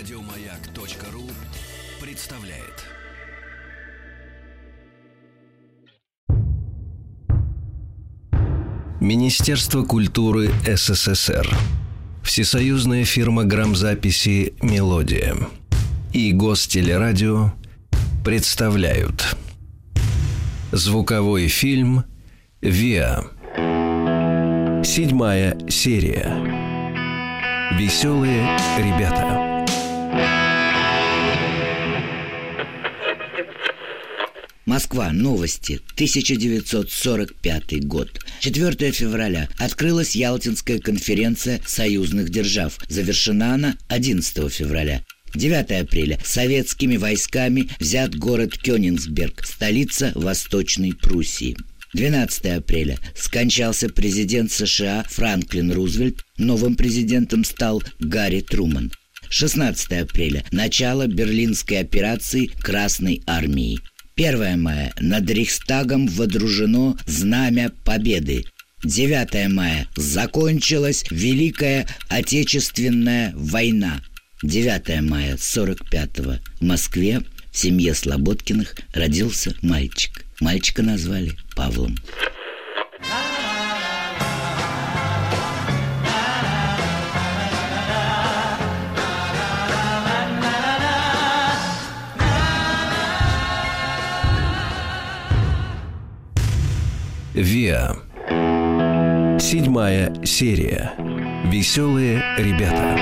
Радиомаяк.ру представляет. Министерство культуры СССР. Всесоюзная фирма грамзаписи «Мелодия» и Гостелерадио представляют. Звуковой фильм «Виа» Седьмая серия. Веселые ребята Москва. Новости. 1945 год. 4 февраля. Открылась Ялтинская конференция союзных держав. Завершена она 11 февраля. 9 апреля. Советскими войсками взят город Кёнигсберг, столица Восточной Пруссии. 12 апреля. Скончался президент США Франклин Рузвельт. Новым президентом стал Гарри Труман. 16 апреля. Начало Берлинской операции Красной Армии. 1 мая. Над Рейхстагом водружено Знамя Победы. 9 мая. Закончилась Великая Отечественная война. 9 мая 45-го в Москве в семье Слободкиных родился мальчик. Мальчика назвали Павлом. ВИА. Седьмая серия. Веселые ребята.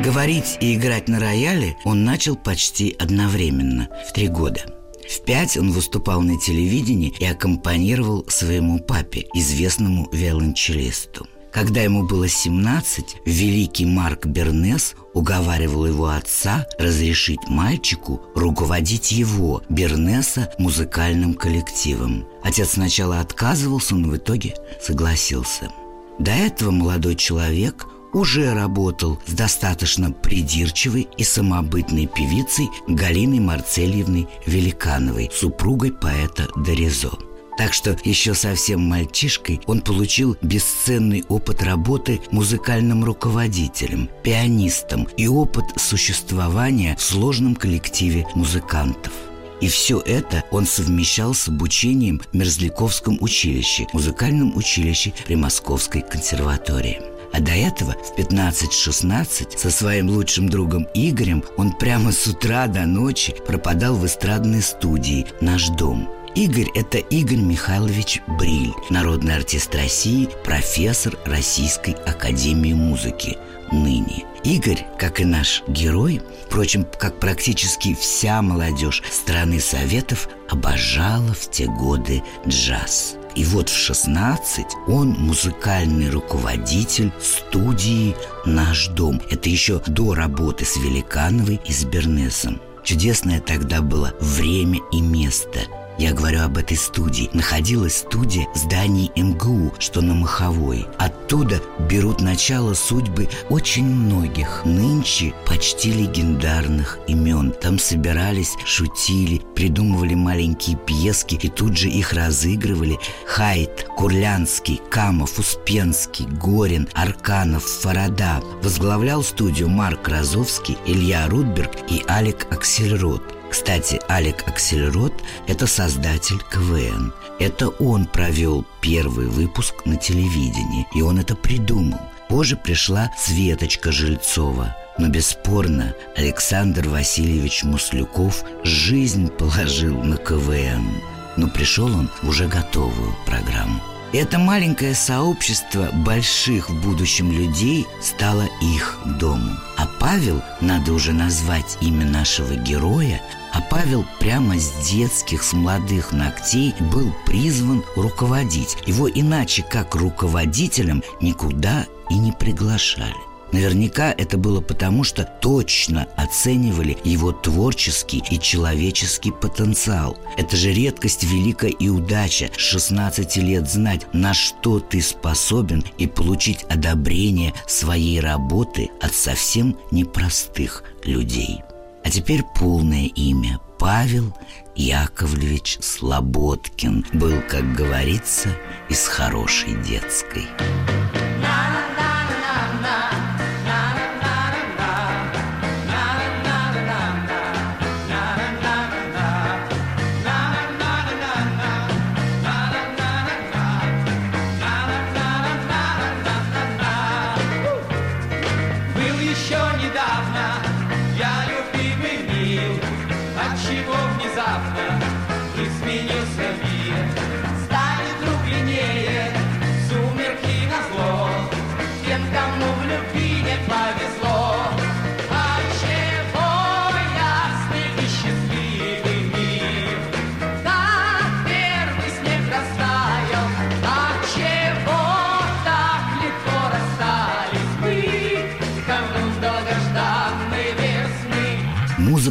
Говорить и играть на рояле он начал почти одновременно, в три года. В пять он выступал на телевидении и аккомпанировал своему папе, известному виолончелисту. Когда ему было 17, великий Марк Бернес уговаривал его отца разрешить мальчику руководить его, Бернеса, музыкальным коллективом. Отец сначала отказывался, но в итоге согласился. До этого молодой человек уже работал с достаточно придирчивой и самобытной певицей Галиной Марцельевной Великановой, супругой поэта Доризо. Так что еще совсем мальчишкой он получил бесценный опыт работы музыкальным руководителем, пианистом и опыт существования в сложном коллективе музыкантов. И все это он совмещал с обучением в Мерзляковском училище, музыкальном училище при Московской консерватории. А до этого в 15-16 со своим лучшим другом Игорем он прямо с утра до ночи пропадал в эстрадной студии «Наш дом». Игорь – это Игорь Михайлович Бриль, народный артист России, профессор Российской Академии Музыки, ныне. Игорь, как и наш герой, впрочем, как практически вся молодежь страны Советов, обожала в те годы джаз. И вот в 16 он музыкальный руководитель студии «Наш дом». Это еще до работы с Великановой и с Бернесом. Чудесное тогда было время и место – я говорю об этой студии. Находилась студия в здании МГУ, что на Маховой. Оттуда берут начало судьбы очень многих, нынче почти легендарных имен. Там собирались, шутили, придумывали маленькие пьески и тут же их разыгрывали. Хайт, Курлянский, Камов, Успенский, Горин, Арканов, Фарада. Возглавлял студию Марк Розовский, Илья Рудберг и Алек Аксельрод. Кстати, Алек Аксельрод – это создатель КВН. Это он провел первый выпуск на телевидении, и он это придумал. Позже пришла Светочка Жильцова – но бесспорно Александр Васильевич Муслюков жизнь положил на КВН. Но пришел он уже готовую программу. Это маленькое сообщество больших в будущем людей стало их домом. А Павел, надо уже назвать имя нашего героя, а Павел прямо с детских, с молодых ногтей был призван руководить. Его иначе как руководителем никуда и не приглашали. Наверняка это было потому, что точно оценивали его творческий и человеческий потенциал. Это же редкость, великая и удача с 16 лет знать, на что ты способен и получить одобрение своей работы от совсем непростых людей. А теперь полное имя Павел Яковлевич Слободкин был, как говорится, из хорошей детской.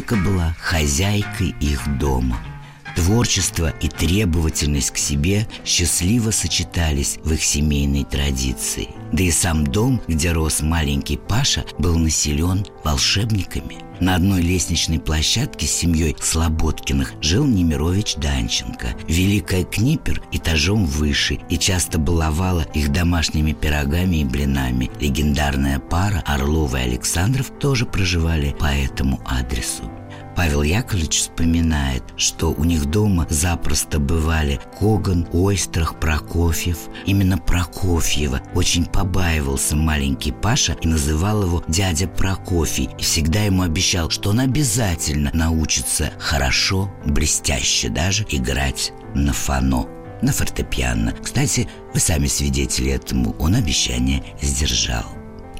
Музыка была хозяйкой их дома. Творчество и требовательность к себе счастливо сочетались в их семейной традиции. Да и сам дом, где рос маленький Паша, был населен волшебниками. На одной лестничной площадке с семьей Слободкиных жил Немирович Данченко. Великая Книпер этажом выше и часто баловала их домашними пирогами и блинами. Легендарная пара Орлова и Александров тоже проживали по этому адресу. Павел Яковлевич вспоминает, что у них дома запросто бывали Коган, Ойстрах, Прокофьев. Именно Прокофьева очень побаивался маленький Паша и называл его дядя Прокофий. И всегда ему обещал, что он обязательно научится хорошо, блестяще даже играть на фано на фортепиано. Кстати, вы сами свидетели этому, он обещание сдержал.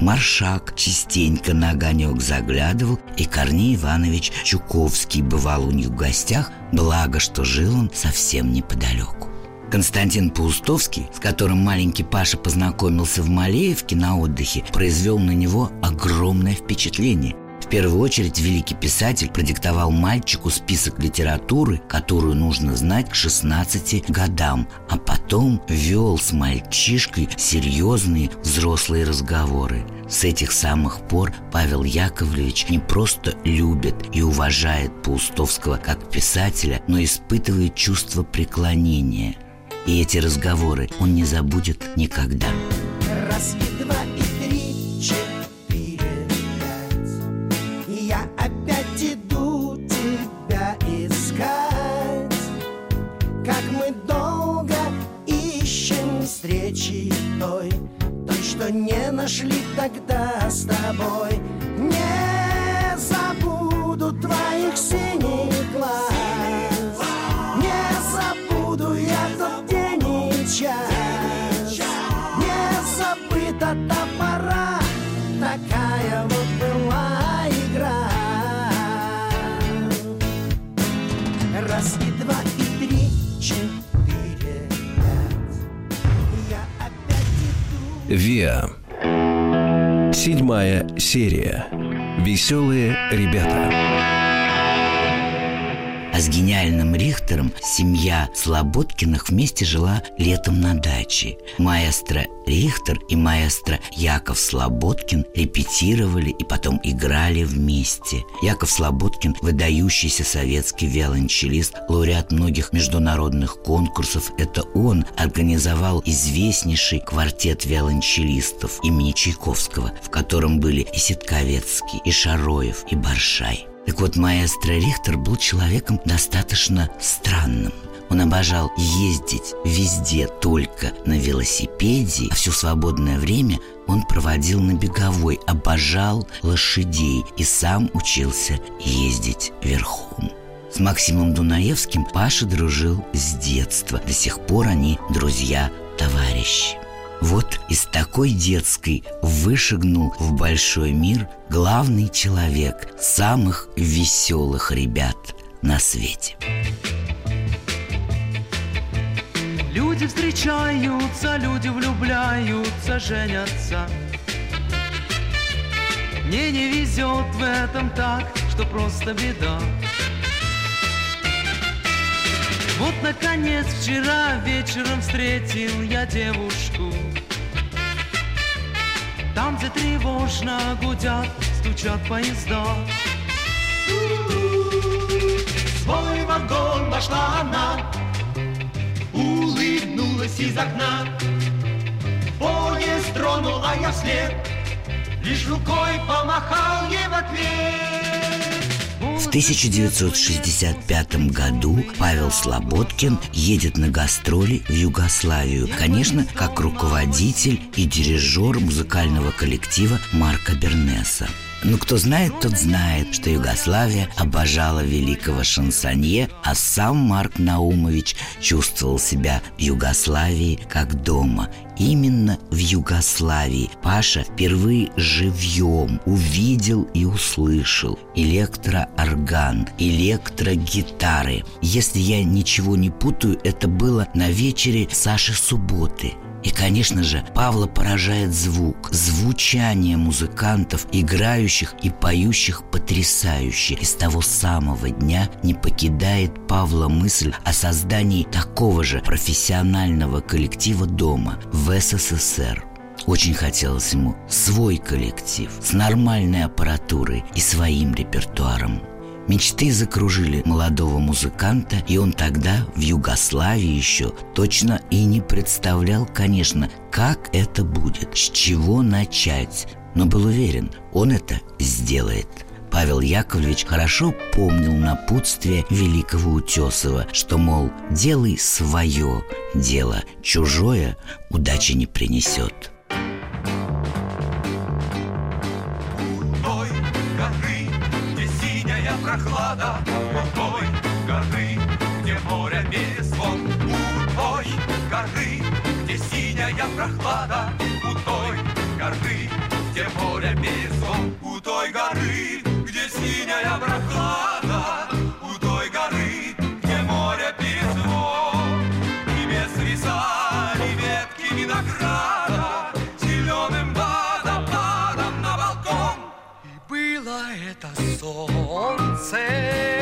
Маршак частенько на огонек заглядывал, и Корней Иванович Чуковский бывал у них в гостях, благо, что жил он совсем неподалеку. Константин Паустовский, с которым маленький Паша познакомился в Малеевке на отдыхе, произвел на него огромное впечатление. В первую очередь великий писатель продиктовал мальчику список литературы, которую нужно знать к 16 годам, а потом вел с мальчишкой серьезные взрослые разговоры. С этих самых пор Павел Яковлевич не просто любит и уважает Паустовского как писателя, но испытывает чувство преклонения. И эти разговоры он не забудет никогда. Раз и два и три, четыре. Встречи той Той, что не нашли тогда с тобой. Не забуду твоих синих глаз Виа. Седьмая серия. Веселые ребята. С гениальным Рихтером семья Слободкиных вместе жила летом на даче. Маэстро Рихтер и маэстро Яков Слободкин репетировали и потом играли вместе. Яков Слободкин – выдающийся советский виолончелист, лауреат многих международных конкурсов. Это он организовал известнейший квартет виолончелистов имени Чайковского, в котором были и Ситковецкий, и Шароев, и Баршай. Так вот, маэстро Рихтер был человеком достаточно странным. Он обожал ездить везде только на велосипеде, а все свободное время он проводил на беговой, обожал лошадей и сам учился ездить верхом. С Максимом Дунаевским Паша дружил с детства. До сих пор они друзья-товарищи. Вот из такой детской вышагнул в большой мир главный человек самых веселых ребят на свете. Люди встречаются, люди влюбляются, женятся. Мне не везет в этом так, что просто беда. Вот, наконец, вчера вечером встретил я девушку Там, где тревожно гудят, стучат поезда. Свой вагон вошла она Улыбнулась из окна. Поезд тронул, а я вслед Лишь рукой помахал ей в ответ 1965 году Павел Слободкин едет на гастроли в Югославию, конечно, как руководитель и дирижер музыкального коллектива Марка Бернеса. Но кто знает, тот знает, что Югославия обожала великого шансонье, а сам Марк Наумович чувствовал себя в Югославии как дома. Именно в Югославии Паша впервые живьем увидел и услышал электроорган, электрогитары. Если я ничего не путаю, это было на вечере Саши Субботы – И, конечно же, Павла поражает звук, звучание музыкантов, играющих и поющих потрясающе. И с того самого дня не покидает Павла мысль о создании такого же профессионального коллектива дома в СССР. Очень хотелось ему свой коллектив с нормальной аппаратурой и своим репертуаром. Мечты закружили молодого музыканта, и он тогда в Югославии еще точно и не представлял, конечно, как это будет, с чего начать, но был уверен, он это сделает. Павел Яковлевич хорошо помнил напутствие великого Утесова, что, мол, делай свое дело, чужое удачи не принесет. Прохлада у сон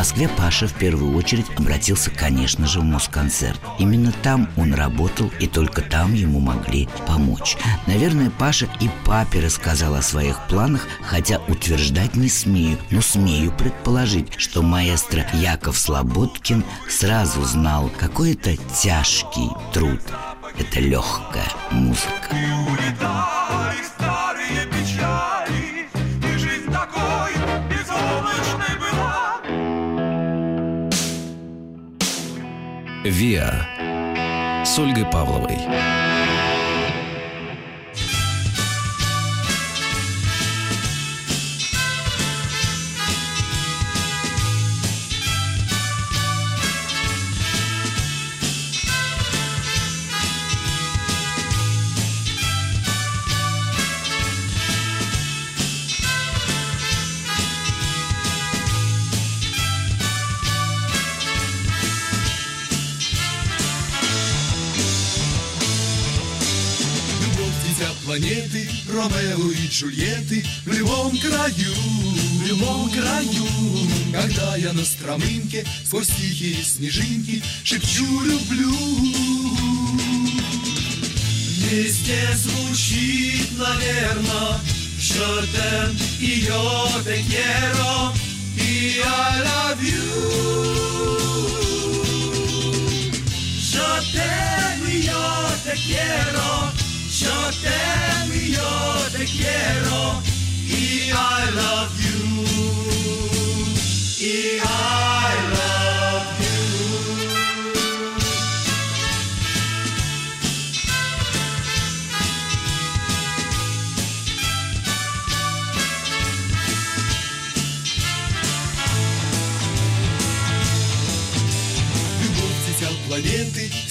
Москве Паша в первую очередь обратился, конечно же, в Москонцерт. Именно там он работал, и только там ему могли помочь. Наверное, Паша и папе рассказал о своих планах, хотя утверждать не смею, но смею предположить, что маэстро Яков Слободкин сразу знал, какой это тяжкий труд. Это легкая музыка. «Виа» с Ольгой Павловой. Планеты, Ромео и Джульетты В любом краю, в любом краю. Когда я на стромынке Сквозь тихие снежинки Шепчу люблю Везде звучит, наверно Je t'aime и te quiero И I love you yo te quiero, yo y yo te quiero, y I love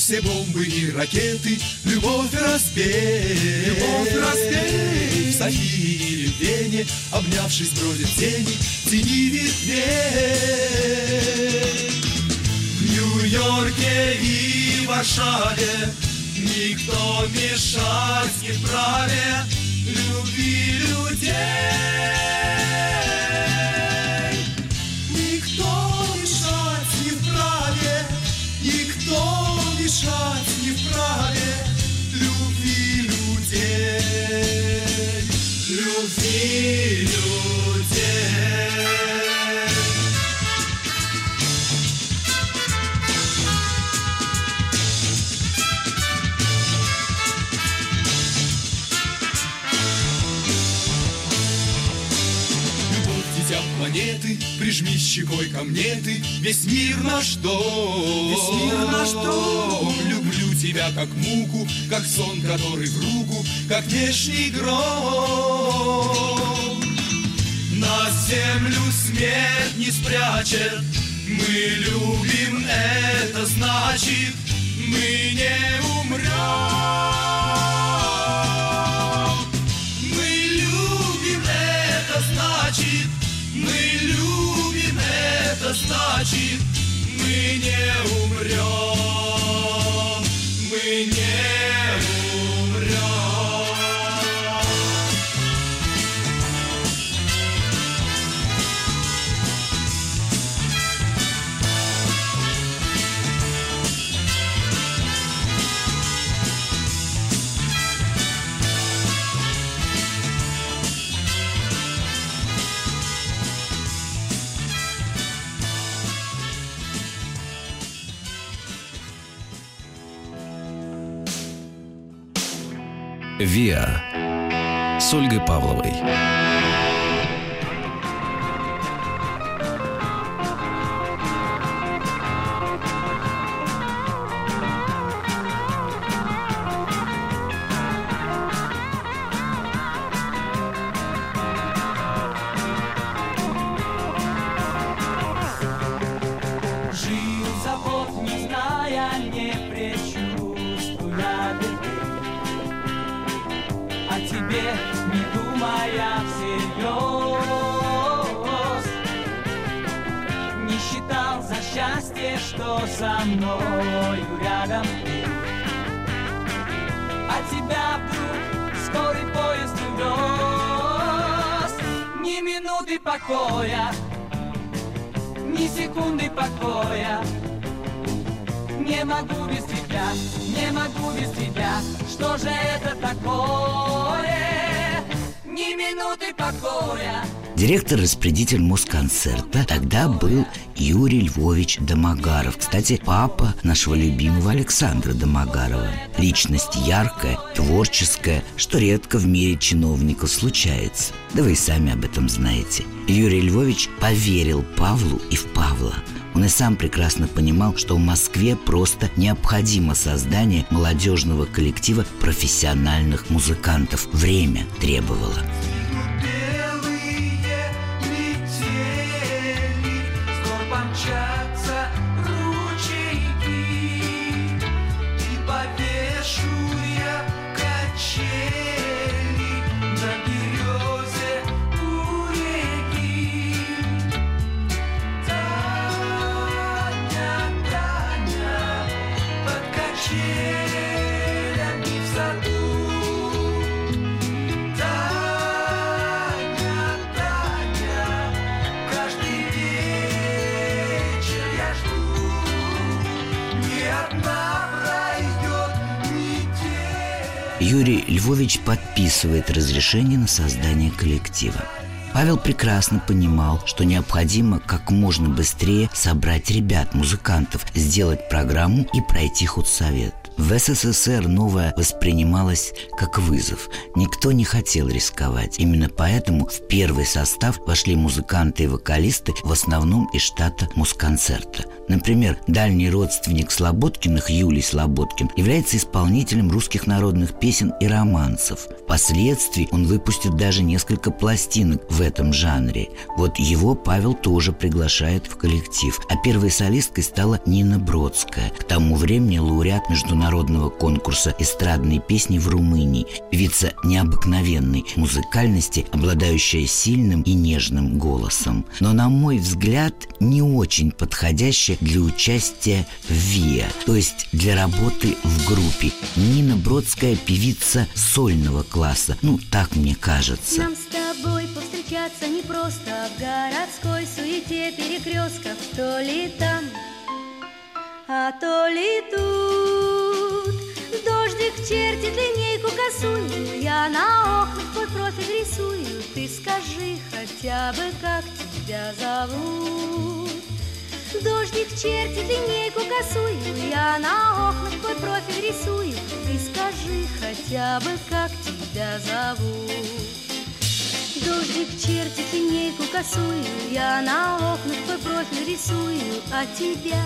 все бомбы и ракеты, любовь разбей, любовь разбей. В Софии или в Вене, обнявшись, бродят тени, тени ветвей. В Нью-Йорке и Варшаве никто мешать не вправе любви людей. Щекой ко мне ты, весь мир наш дом. Весь мир наш дом. Люблю тебя как муку, как сон, который в руку, как внешний гром. На землю смерть не спрячет Мы любим, это значит «Виа» Минуты покоя ни секунды покоя Не могу без тебя, не могу без тебя Что же это такое? Ни минуты покоя Директор-распорядитель Москонцерта тогда был Юрий Львович Домогаров. Кстати, папа нашего любимого Александра Домогарова. Личность яркая, творческая, что редко в мире чиновников случается. Да вы и сами об этом знаете. Юрий Львович поверил Павлу и в Павла. Он и сам прекрасно понимал, что в Москве просто необходимо создание молодежного коллектива профессиональных музыкантов. Время требовало. Юрий Львович подписывает разрешение на создание коллектива. Павел прекрасно понимал, что необходимо как можно быстрее собрать ребят, музыкантов, сделать программу и пройти худсовет. В СССР новое воспринималось как вызов. Никто не хотел рисковать. Именно поэтому в первый состав вошли музыканты и вокалисты в основном из штата Мусконцерта. Например, дальний родственник Слободкиных Юлий Слободкин является исполнителем русских народных песен и романсов. Впоследствии он выпустит даже несколько пластинок в этом жанре. Вот его Павел тоже приглашает в коллектив. А первой солисткой стала Нина Бродская. К тому времени лауреат международного конкурса эстрадной песни в Румынии. Певица необыкновенной музыкальности, обладающая сильным и нежным голосом. Но, на мой взгляд, не очень подходящая для участия в ВИА, то есть для работы в группе. Нина Бродская певица сольного класса, ну так мне кажется. Нам с тобой повстречаться не просто в городской суете перекрестков, то ли там, а то ли тут. Дождик чертит линейку косую, я на окнах твой профиль рисую. Ты скажи хотя бы, как тебя зовут. Дождик чертит линейку косую, я на окнах твой профиль рисую. Ты скажи хотя бы, как тебя зовут. Дождик чертит линейку косую, я на окнах твой профиль рисую, а тебя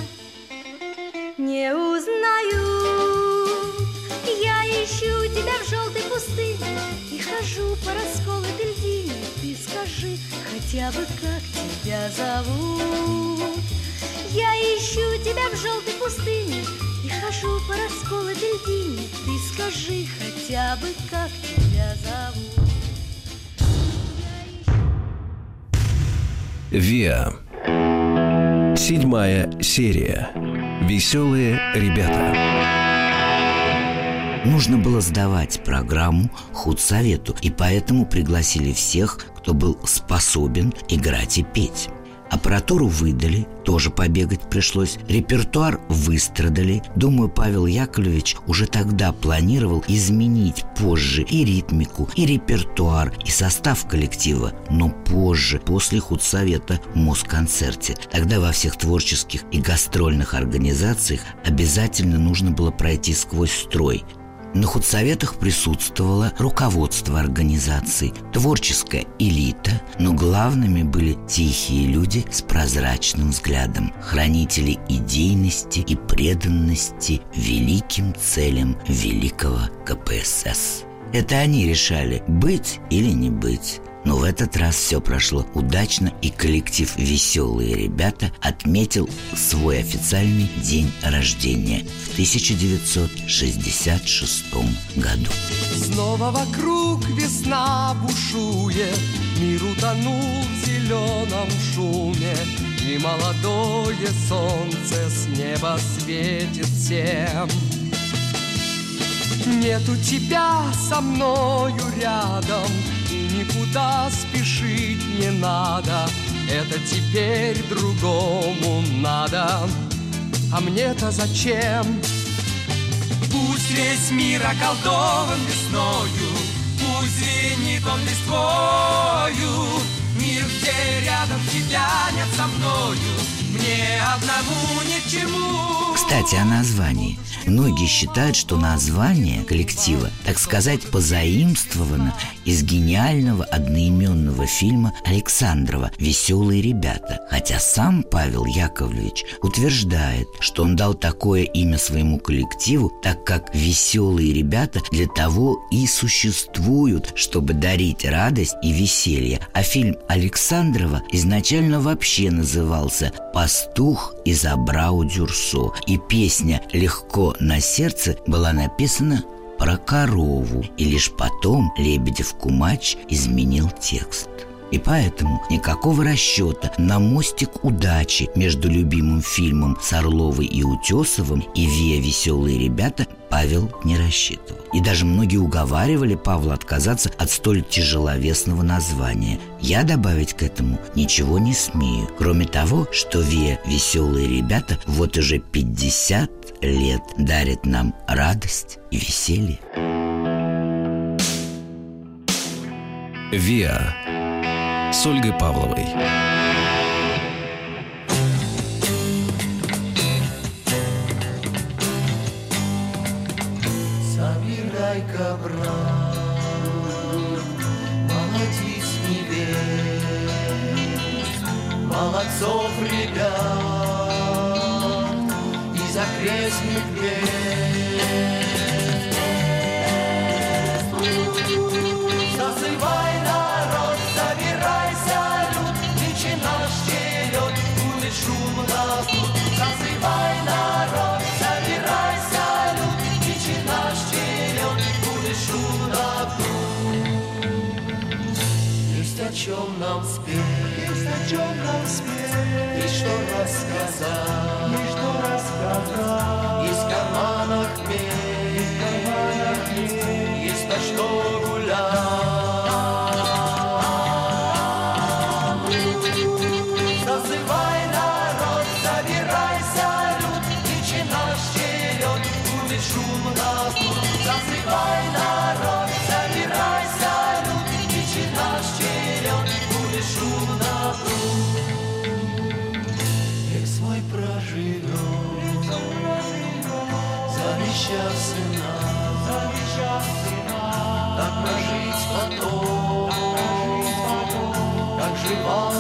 не узнаю. По расколотой льдине. Ты скажи хотя бы, как тебя зовут. Я ищу тебя в желтой пустыне И хожу по расколотой льдине Ты скажи хотя бы, как тебя зовут. Виа. Седьмая серия. Веселые ребята. Нужно было сдавать программу худсовету, и поэтому пригласили всех, кто был способен играть и петь. Аппаратуру выдали, тоже побегать пришлось. Репертуар выстрадали. Думаю, Павел Яковлевич уже тогда планировал изменить позже и ритмику, и репертуар, и состав коллектива. Но позже, после худсовета в Москонцерте. Тогда во всех творческих и гастрольных организациях обязательно нужно было пройти сквозь строй – на худсоветах присутствовало руководство организации, творческая элита, но главными были тихие люди с прозрачным взглядом, хранители идейности и преданности великим целям великого КПСС. Это они решали, быть или не быть. Но в этот раз все прошло удачно, и коллектив «Веселые ребята» отметил свой официальный день рождения в 1966 году. Снова вокруг весна бушует, Мир утонул в зеленом шуме, И молодое солнце с неба светит всем. Нету тебя со мною рядом, никуда спешить не надо. Это теперь другому надо. А мне-то зачем? Пусть весь мир околдован весною Пусть звенит он листвою. Мир, где рядом тебя нет со мною. Мне одному ни к чему. Кстати, о названии – Многие считают, что название коллектива, так сказать, позаимствовано из гениального одноименного фильма Александрова «Веселые ребята», хотя сам Павел Яковлевич утверждает, что он дал такое имя своему коллективу, так как «Веселые ребята» для того и существуют, чтобы дарить радость и веселье, а фильм Александрова изначально вообще назывался «Пастух из Абрау Дюрсо», и песня «Легко на сердце была написана про корову, и лишь потом Лебедев-Кумач изменил текст. И поэтому никакого расчета на мостик удачи между любимым фильмом с Орловой и Утесовым и Виа «Веселые ребята» Павел не рассчитывал. И даже многие уговаривали Павла отказаться от столь тяжеловесного названия. Я добавить к этому ничего не смею, кроме того, что Виа «Веселые ребята» вот уже 50 лет дарит нам радость и веселье. Виа с Ольгой Павловой. Собирай-ка, брат, молодец невест, молодцов ребят из окрестных мест. Зазывай нам спеть, есть о чем нам спеть, есть что рассказать, есть что рассказать. В карманах есть в карманах медь, есть на что завещав сына, так прожить потом, как жива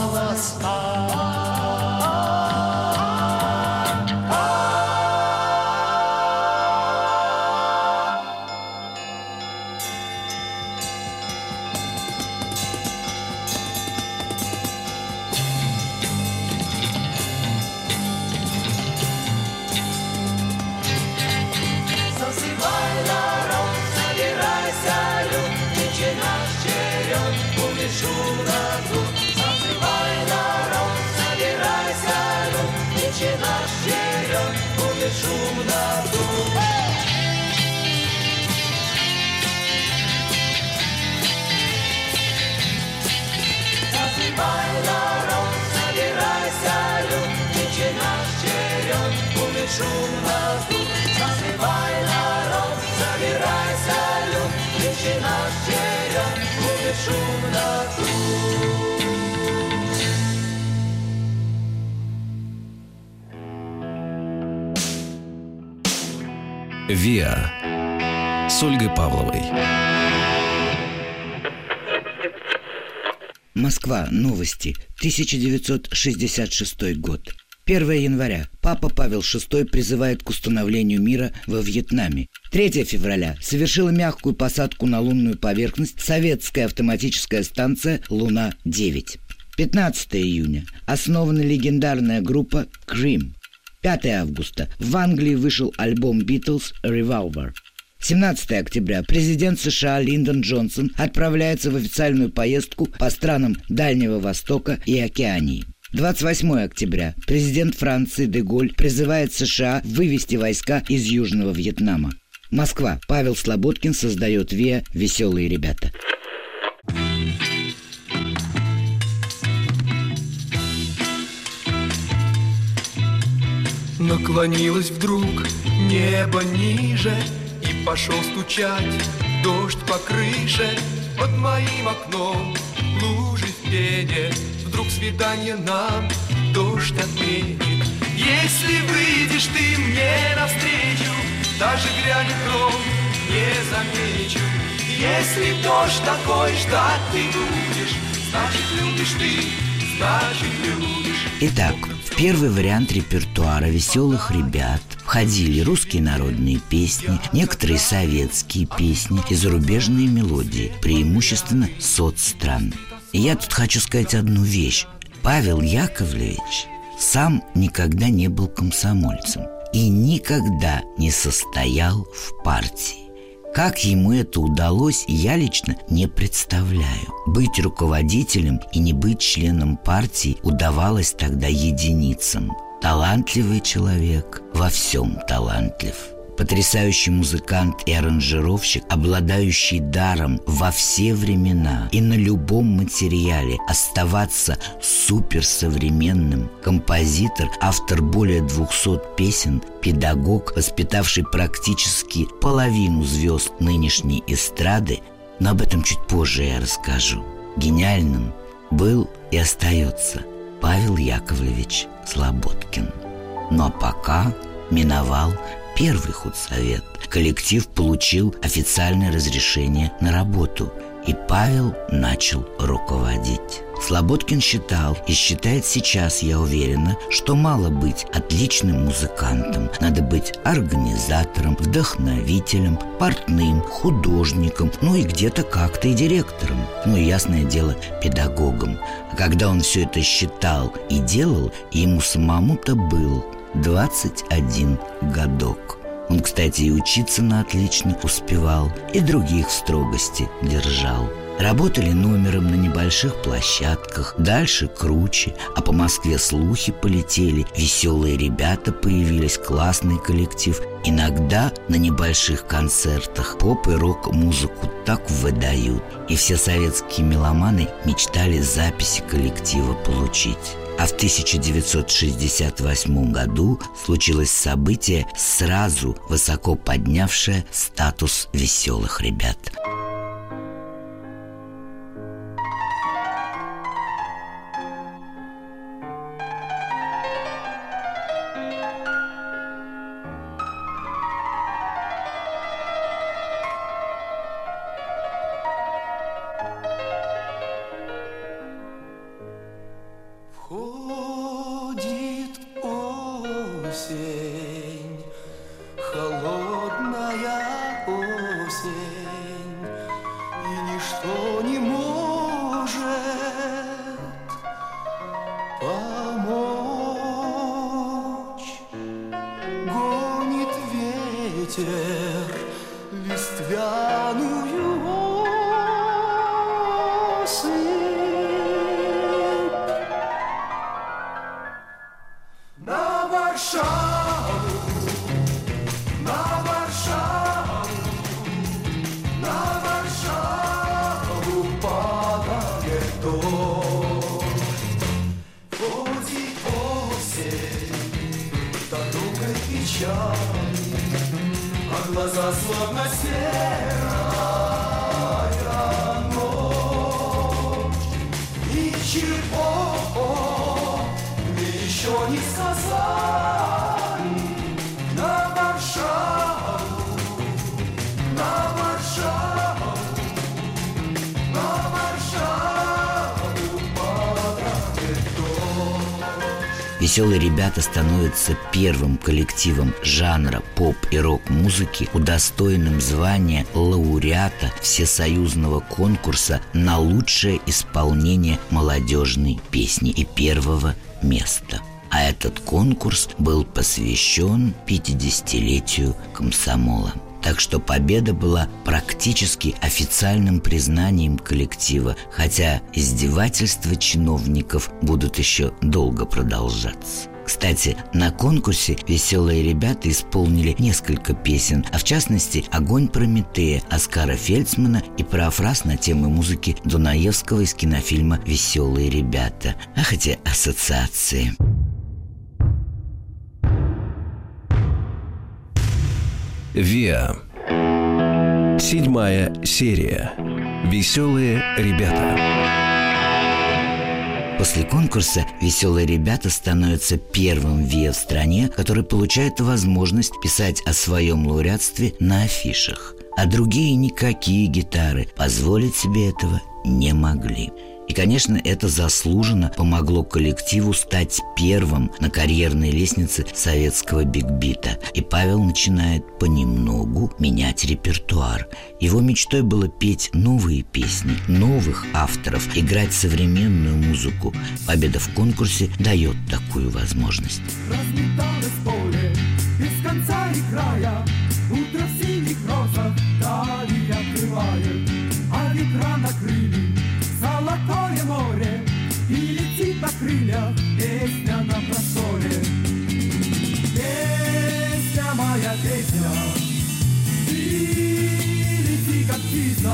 «Виа» с Ольгой Павловой. Москва. Новости. 1966 год. 1 января. Папа Павел VI призывает к установлению мира во Вьетнаме. 3 февраля. Совершила мягкую посадку на лунную поверхность советская автоматическая станция «Луна-9». 15 июня. Основана легендарная группа «Cream». 5 августа. В Англии вышел альбом «Beatles Revolver». 17 октября президент США Линдон Джонсон отправляется в официальную поездку по странам Дальнего Востока и Океании. 28 октября президент Франции Деголь призывает США вывести войска из Южного Вьетнама. Москва. Павел Слободкин создает ВИА «Веселые ребята». Наклонилось вдруг небо ниже И пошел стучать дождь по крыше. Под моим окном лужи в пене Вдруг свидание нам дождь отменит. Если выйдешь ты мне навстречу Даже грянет гром не замечу. Если дождь такой ждать ты будешь Значит любишь ты, значит любишь Итак, в первый вариант репертуара «Веселых ребят» входили русские народные песни, некоторые советские песни и зарубежные мелодии, преимущественно соцстран. И я тут хочу сказать одну вещь. Павел Яковлевич сам никогда не был комсомольцем и никогда не состоял в партии. Как ему это удалось, я лично не представляю. Быть руководителем и не быть членом партии удавалось тогда единицам. Талантливый человек во всем талантлив – Потрясающий музыкант и аранжировщик, обладающий даром во все времена и на любом материале оставаться суперсовременным, композитор, автор более 200 песен, педагог, воспитавший практически половину звезд нынешней эстрады, но об этом чуть позже я расскажу. Гениальным был и остается Павел Яковлевич Слободкин. Но пока миновал первый худсовет. Коллектив получил официальное разрешение на работу, и Павел начал руководить. Слободкин считал и считает сейчас, я уверена, что мало быть отличным музыкантом. Надо быть организатором, вдохновителем, портным, художником, ну и где-то как-то и директором. Ну и, ясное дело, педагогом. А когда он все это считал и делал, ему самому-то был 21 годок. Он, кстати, и учиться на отлично успевал, и других в строгости держал. Работали номером на небольших площадках, дальше круче, а по Москве слухи полетели, веселые ребята появились, классный коллектив. Иногда на небольших концертах поп и рок-музыку так выдают, и все советские меломаны мечтали записи коллектива получить. А в 1968 году случилось событие, сразу высоко поднявшее статус веселых ребят – Веселые ребята становятся первым коллективом жанра поп и рок-музыки, удостоенным звания лауреата всесоюзного конкурса на лучшее исполнение молодежной песни и первого места. А этот конкурс был посвящен 50-летию комсомола. Так что победа была практически официальным признанием коллектива, хотя издевательства чиновников будут еще долго продолжаться. Кстати, на конкурсе веселые ребята исполнили несколько песен, а в частности «Огонь Прометея» Оскара Фельдсмана и парафраз на темы музыки Дунаевского из кинофильма «Веселые ребята». А хотя ассоциации. ВИА. Седьмая серия. Веселые ребята. После конкурса «Веселые ребята» становятся первым ВИА в стране, который получает возможность писать о своем лауреатстве на афишах. А другие никакие гитары позволить себе этого не могли. И, конечно, это заслуженно помогло коллективу стать первым на карьерной лестнице советского бигбита. И Павел начинает понемногу менять репертуар. Его мечтой было петь новые песни, новых авторов, играть современную музыку. Победа в конкурсе дает такую возможность. Поле без конца и края, Утро в синих розах дали открывает, А ветра накрыли крыльях песня на просторе. Песня моя, песня, ты лети, как птица,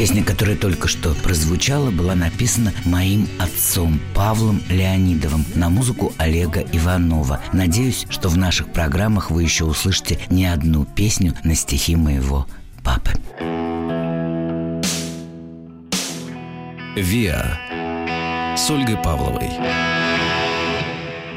Песня, которая только что прозвучала, была написана моим отцом Павлом Леонидовым на музыку Олега Иванова. Надеюсь, что в наших программах вы еще услышите не одну песню на стихи моего папы. ВИА с Ольгой Павловой.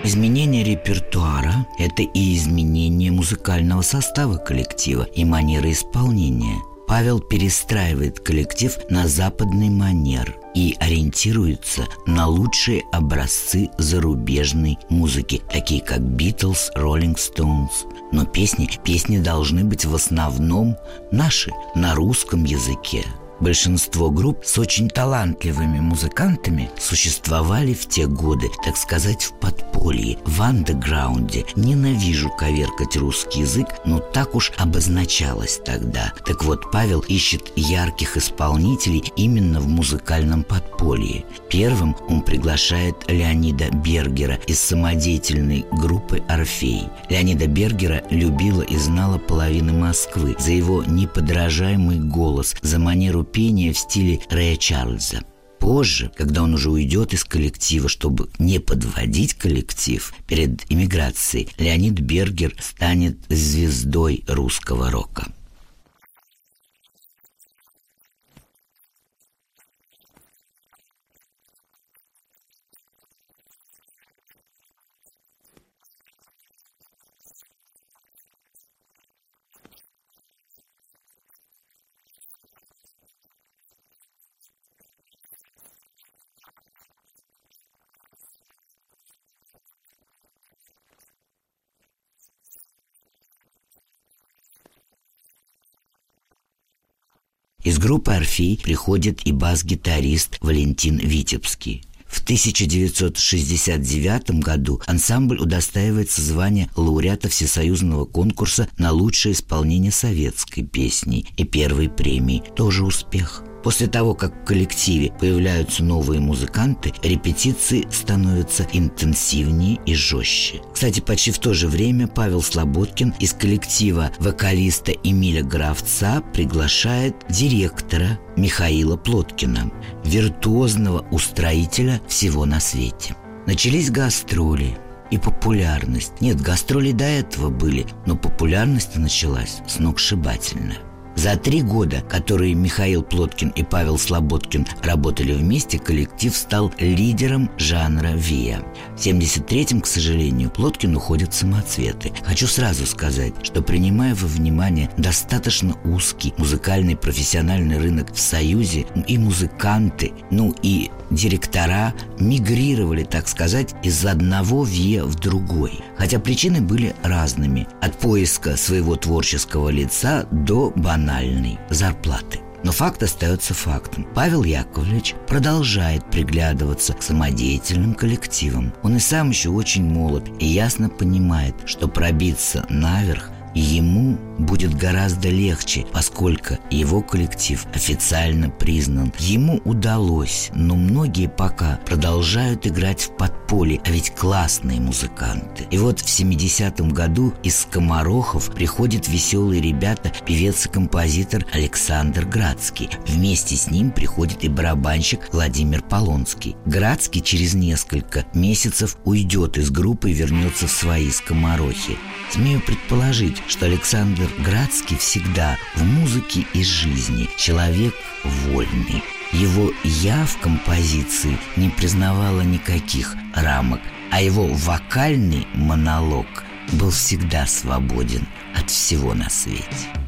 Изменение репертуара – это и изменение музыкального состава коллектива и манеры исполнения. Павел перестраивает коллектив на западный манер и ориентируется на лучшие образцы зарубежной музыки, такие как Битлз, Роллинг Стоунс. Но песни, песни должны быть в основном наши, на русском языке. Большинство групп с очень талантливыми музыкантами существовали в те годы, так сказать, в подполье, в андеграунде. Ненавижу коверкать русский язык, но так уж обозначалось тогда. Так вот, Павел ищет ярких исполнителей именно в музыкальном подполье. Первым он приглашает Леонида Бергера из самодеятельной группы «Орфей». Леонида Бергера любила и знала половина Москвы за его неподражаемый голос, за манеру пения в стиле Рэя Чарльза. Позже, когда он уже уйдет из коллектива, чтобы не подводить коллектив перед иммиграцией, Леонид Бергер станет звездой русского рока. Из группы «Орфей» приходит и бас-гитарист Валентин Витебский. В 1969 году ансамбль удостаивается звания лауреата Всесоюзного конкурса на лучшее исполнение советской песни и первой премии. Тоже успех. После того, как в коллективе появляются новые музыканты, репетиции становятся интенсивнее и жестче. Кстати, почти в то же время Павел Слободкин из коллектива вокалиста Эмиля Гравца приглашает директора Михаила Плоткина, виртуозного устроителя всего на свете. Начались гастроли, и популярность. Нет, гастроли до этого были, но популярность началась сногсшибательная. За три года, которые Михаил Плоткин и Павел Слободкин работали вместе, коллектив стал лидером жанра ВИА. В 73-м, к сожалению, Плоткин уходит в самоцветы. Хочу сразу сказать, что принимая во внимание достаточно узкий музыкальный профессиональный рынок в Союзе, и музыканты, ну и директора мигрировали, так сказать, из одного ВИА в другой. Хотя причины были разными. От поиска своего творческого лица до банальной зарплаты. Но факт остается фактом. Павел Яковлевич продолжает приглядываться к самодеятельным коллективам. Он и сам еще очень молод и ясно понимает, что пробиться наверх ему будет гораздо легче, поскольку его коллектив официально признан. Ему удалось, но многие пока продолжают играть в подполье, а ведь классные музыканты. И вот в 70-м году из скоморохов приходят веселые ребята, певец и композитор Александр Градский. Вместе с ним приходит и барабанщик Владимир Полонский. Градский через несколько месяцев уйдет из группы и вернется в свои скоморохи. Смею предположить, что Александр Градский всегда в музыке и жизни человек вольный. Его «я» в композиции не признавала никаких рамок, а его вокальный монолог был всегда свободен от всего на свете.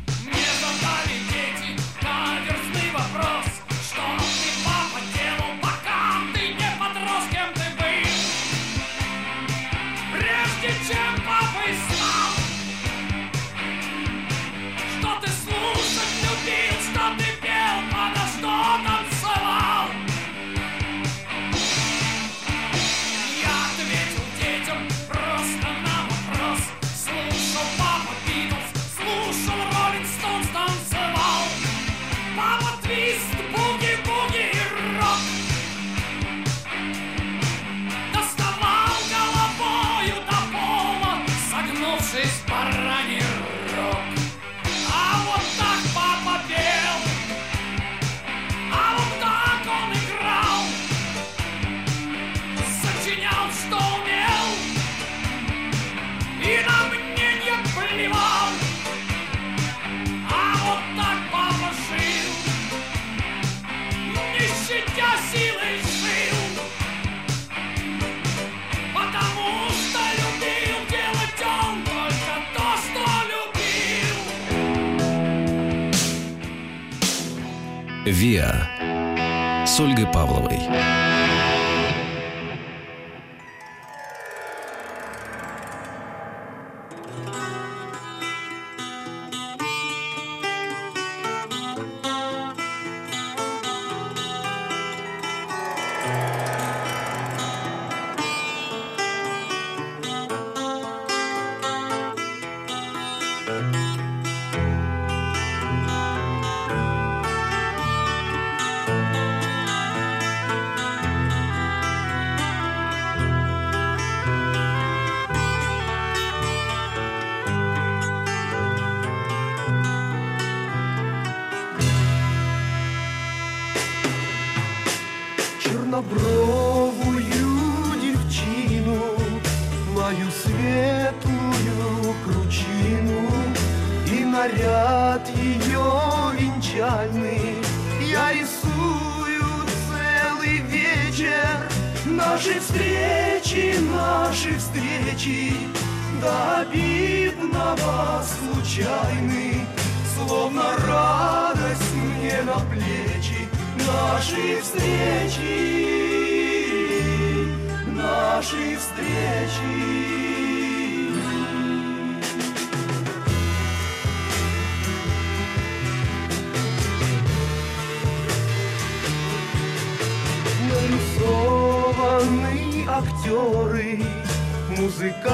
«Виа» с Ольгой Павловой.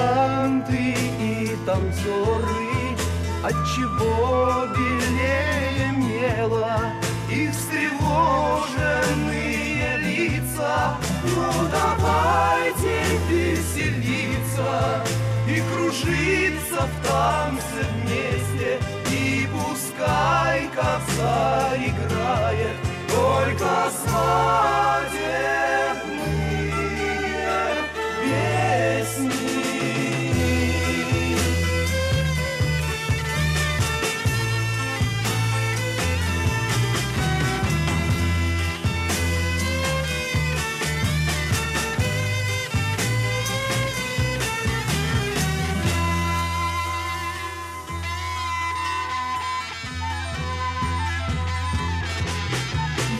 Музыканты и танцоры, Отчего белее мела их встревоженные лица. Ну давайте веселиться и кружиться в танце вместе, и пускай коса играет только свадебные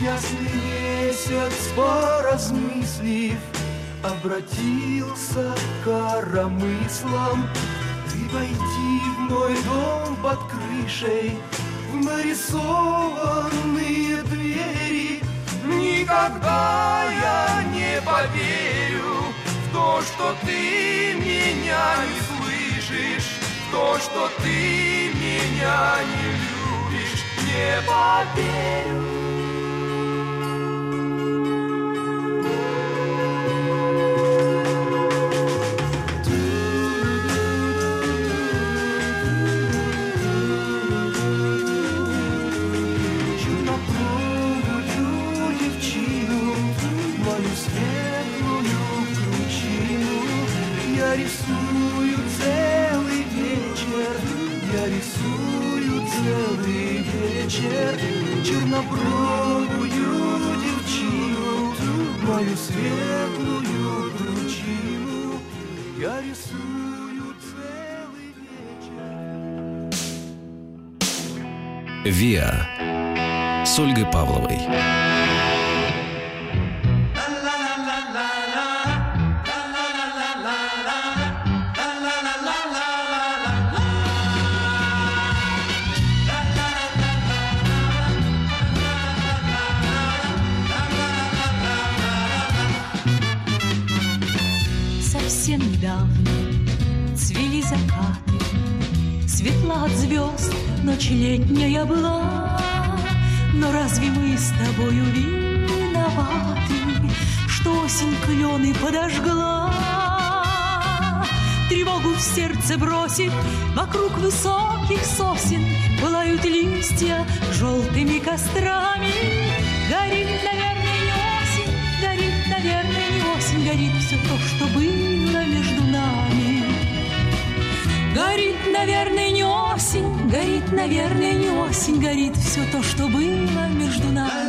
ясный месяц, поразмыслив, Обратился к коромыслам. Ты войди в мой дом под крышей, В нарисованные двери. Никогда я не поверю в то, что ты меня не слышишь, в то, что ты меня не любишь, не поверю. «Виа» с Ольгой Павловой. Летняя была. Но разве мы с тобою виноваты, Что осень клены подожгла? Тревогу в сердце бросит Вокруг высоких сосен Пылают листья желтыми кострами Горит, наверное, не осень Горит, наверное, не осень Горит все то, что было между нами Горит, наверное, не осень, горит, наверное, не осень, горит все то, что.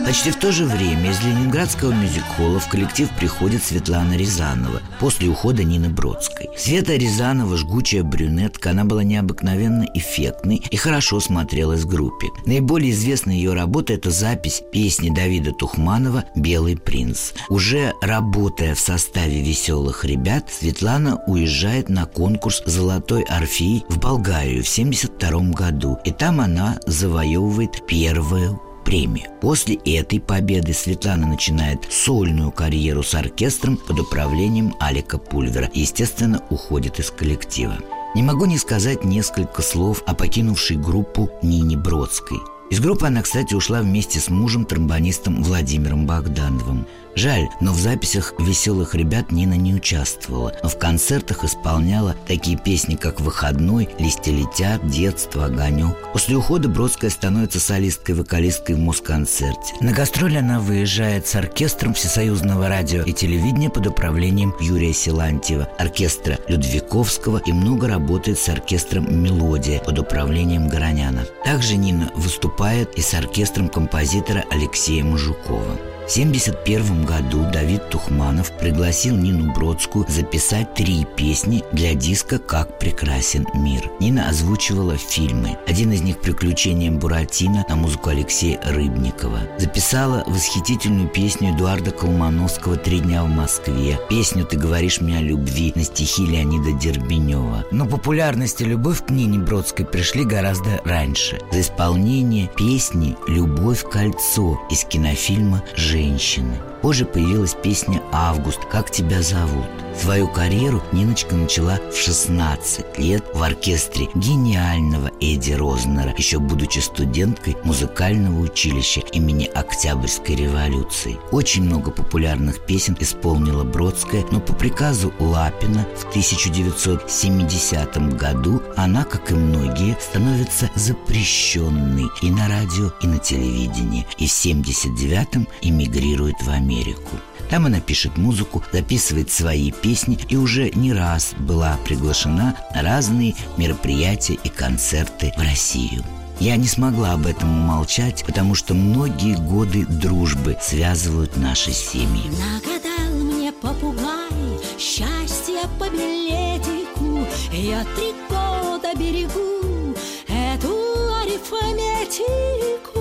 Почти в то же время из ленинградского мюзик-холла в коллектив приходит Светлана Рязанова после ухода Нины Бродской. Света Рязанова, жгучая брюнетка, она была необыкновенно эффектной и хорошо смотрелась в группе. Наиболее известная ее работа – это запись песни Давида Тухманова «Белый принц». Уже работая в составе «Веселых ребят», Светлана уезжает на конкурс «Золотой орфей» в Болгарию в 1972 году, и там она завоевывает первую премию. После этой победы Светлана начинает сольную карьеру с оркестром под управлением Алика Пульвера естественно, уходит из коллектива. Не могу не сказать несколько слов о покинувшей группу Нине Бродской. Из группы она, кстати, ушла вместе с мужем, тромбонистом Владимиром Богдановым. Жаль, но в записях «Веселых ребят» Нина не участвовала, но в концертах исполняла такие песни, как «Выходной», «Листья летят», «Детство», «Огонек». После ухода Бродская становится солисткой-вокалисткой в Москонцерте. На гастроли она выезжает с оркестром Всесоюзного радио и телевидения под управлением Юрия Силантьева, оркестра Людвиковского и много работает с оркестром «Мелодия» под управлением Гороняна. Также Нина выступает и с оркестром композитора Алексея Мужукова. В 1971 году Давид Тухманов пригласил Нину Бродскую записать три песни для диска «Как прекрасен мир». Нина озвучивала фильмы. Один из них «Приключения Буратино» на музыку Алексея Рыбникова. Записала восхитительную песню Эдуарда Колмановского «Три дня в Москве», песню «Ты говоришь мне о любви» на стихи Леонида Дербенева. Но популярность и любовь к Нине Бродской пришли гораздо раньше. За исполнение песни «Любовь кольцо» из кинофильма «Женщина» Позже появилась песня «Август. Как тебя зовут?». Свою карьеру Ниночка начала в 16 лет в оркестре гениального Эдди Рознера, еще будучи студенткой музыкального училища имени Октябрьской революции. Очень много популярных песен исполнила Бродская, но по приказу Лапина в 1970 году она, как и многие, становится запрещенной и на радио, и на телевидении, и в 79-м эмигрирует в Америку. Там она пишет музыку, записывает свои песни и уже не раз была приглашена на разные мероприятия и концерты в Россию. Я не смогла об этом умолчать, потому что многие годы дружбы связывают наши семьи. Нагадал мне попугай счастье по билетику Я три года берегу эту арифметику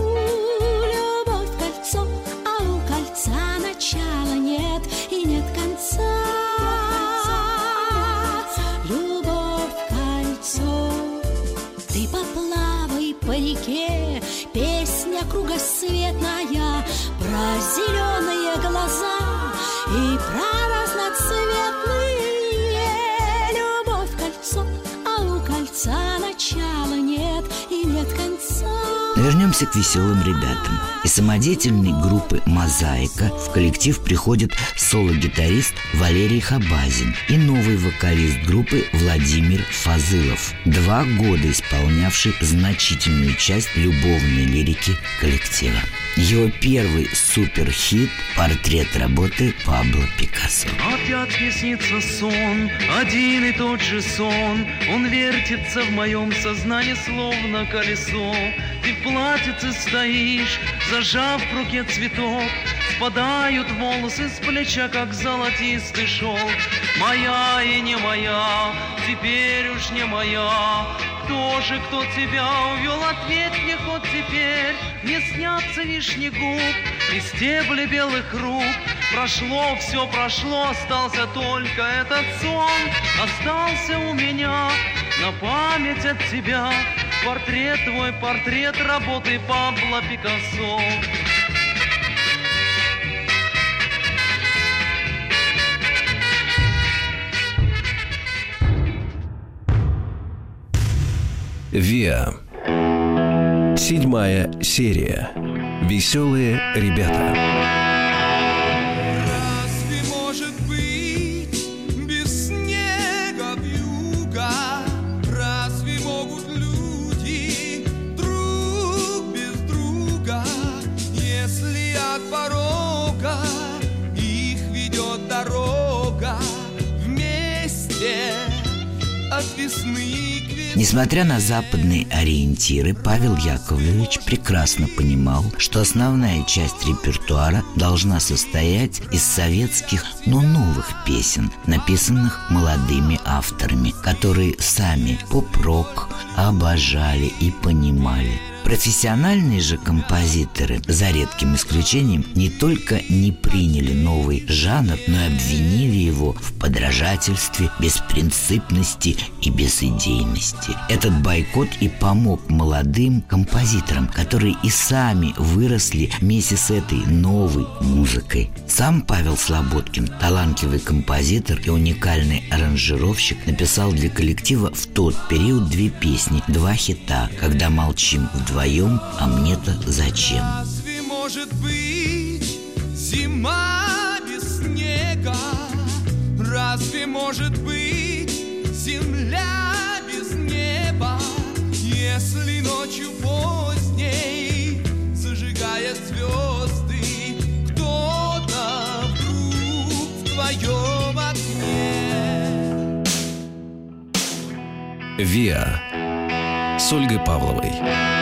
по реке Песня кругосветная про зеленые глаза. Вернемся к веселым ребятам. Из самодеятельной группы «Мозаика» в коллектив приходит соло-гитарист Валерий Хабазин и новый вокалист группы Владимир Фазылов, два года исполнявший значительную часть любовной лирики коллектива. Его первый суперхит – портрет работы Пабло Пикассо. Опять мне снится сон, один и тот же сон Он вертится в моем сознании, словно колесо Ты в платьице стоишь, зажав в руке цветок. Спадают волосы с плеча, как золотистый шелк. Моя и не моя, теперь уж не моя. Кто же, кто тебя увел, ответь мне хоть теперь. Не снятся вишни губ и стебли белых рук. Прошло, все прошло, остался только этот сон. Остался у меня на память от тебя Портрет твой, портрет работы Пабло Пикассо ВИА. Седьмая серия. Веселые ребята. Несмотря на западные ориентиры, Павел Яковлевич прекрасно понимал, что основная часть репертуара должна состоять из советских, но новых песен, написанных молодыми авторами, которые сами поп-рок обожали и понимали. Профессиональные же композиторы, за редким исключением, не только не приняли новый жанр, но и обвинили его в подражательстве, беспринципности и безидейности. Этот бойкот и помог молодым композиторам, которые и сами выросли вместе с этой новой музыкой. Сам Павел Слободкин, талантливый композитор и уникальный аранжировщик, написал для коллектива в тот период две песни, два хита «Когда молчим вдвоем, а мне-то зачем». Разве может быть зима без снега? Разве может быть земля без неба? Если ночью поздней зажигает звезды кто-то вдруг в твоем окне. ВИА. С Ольгой Павловой.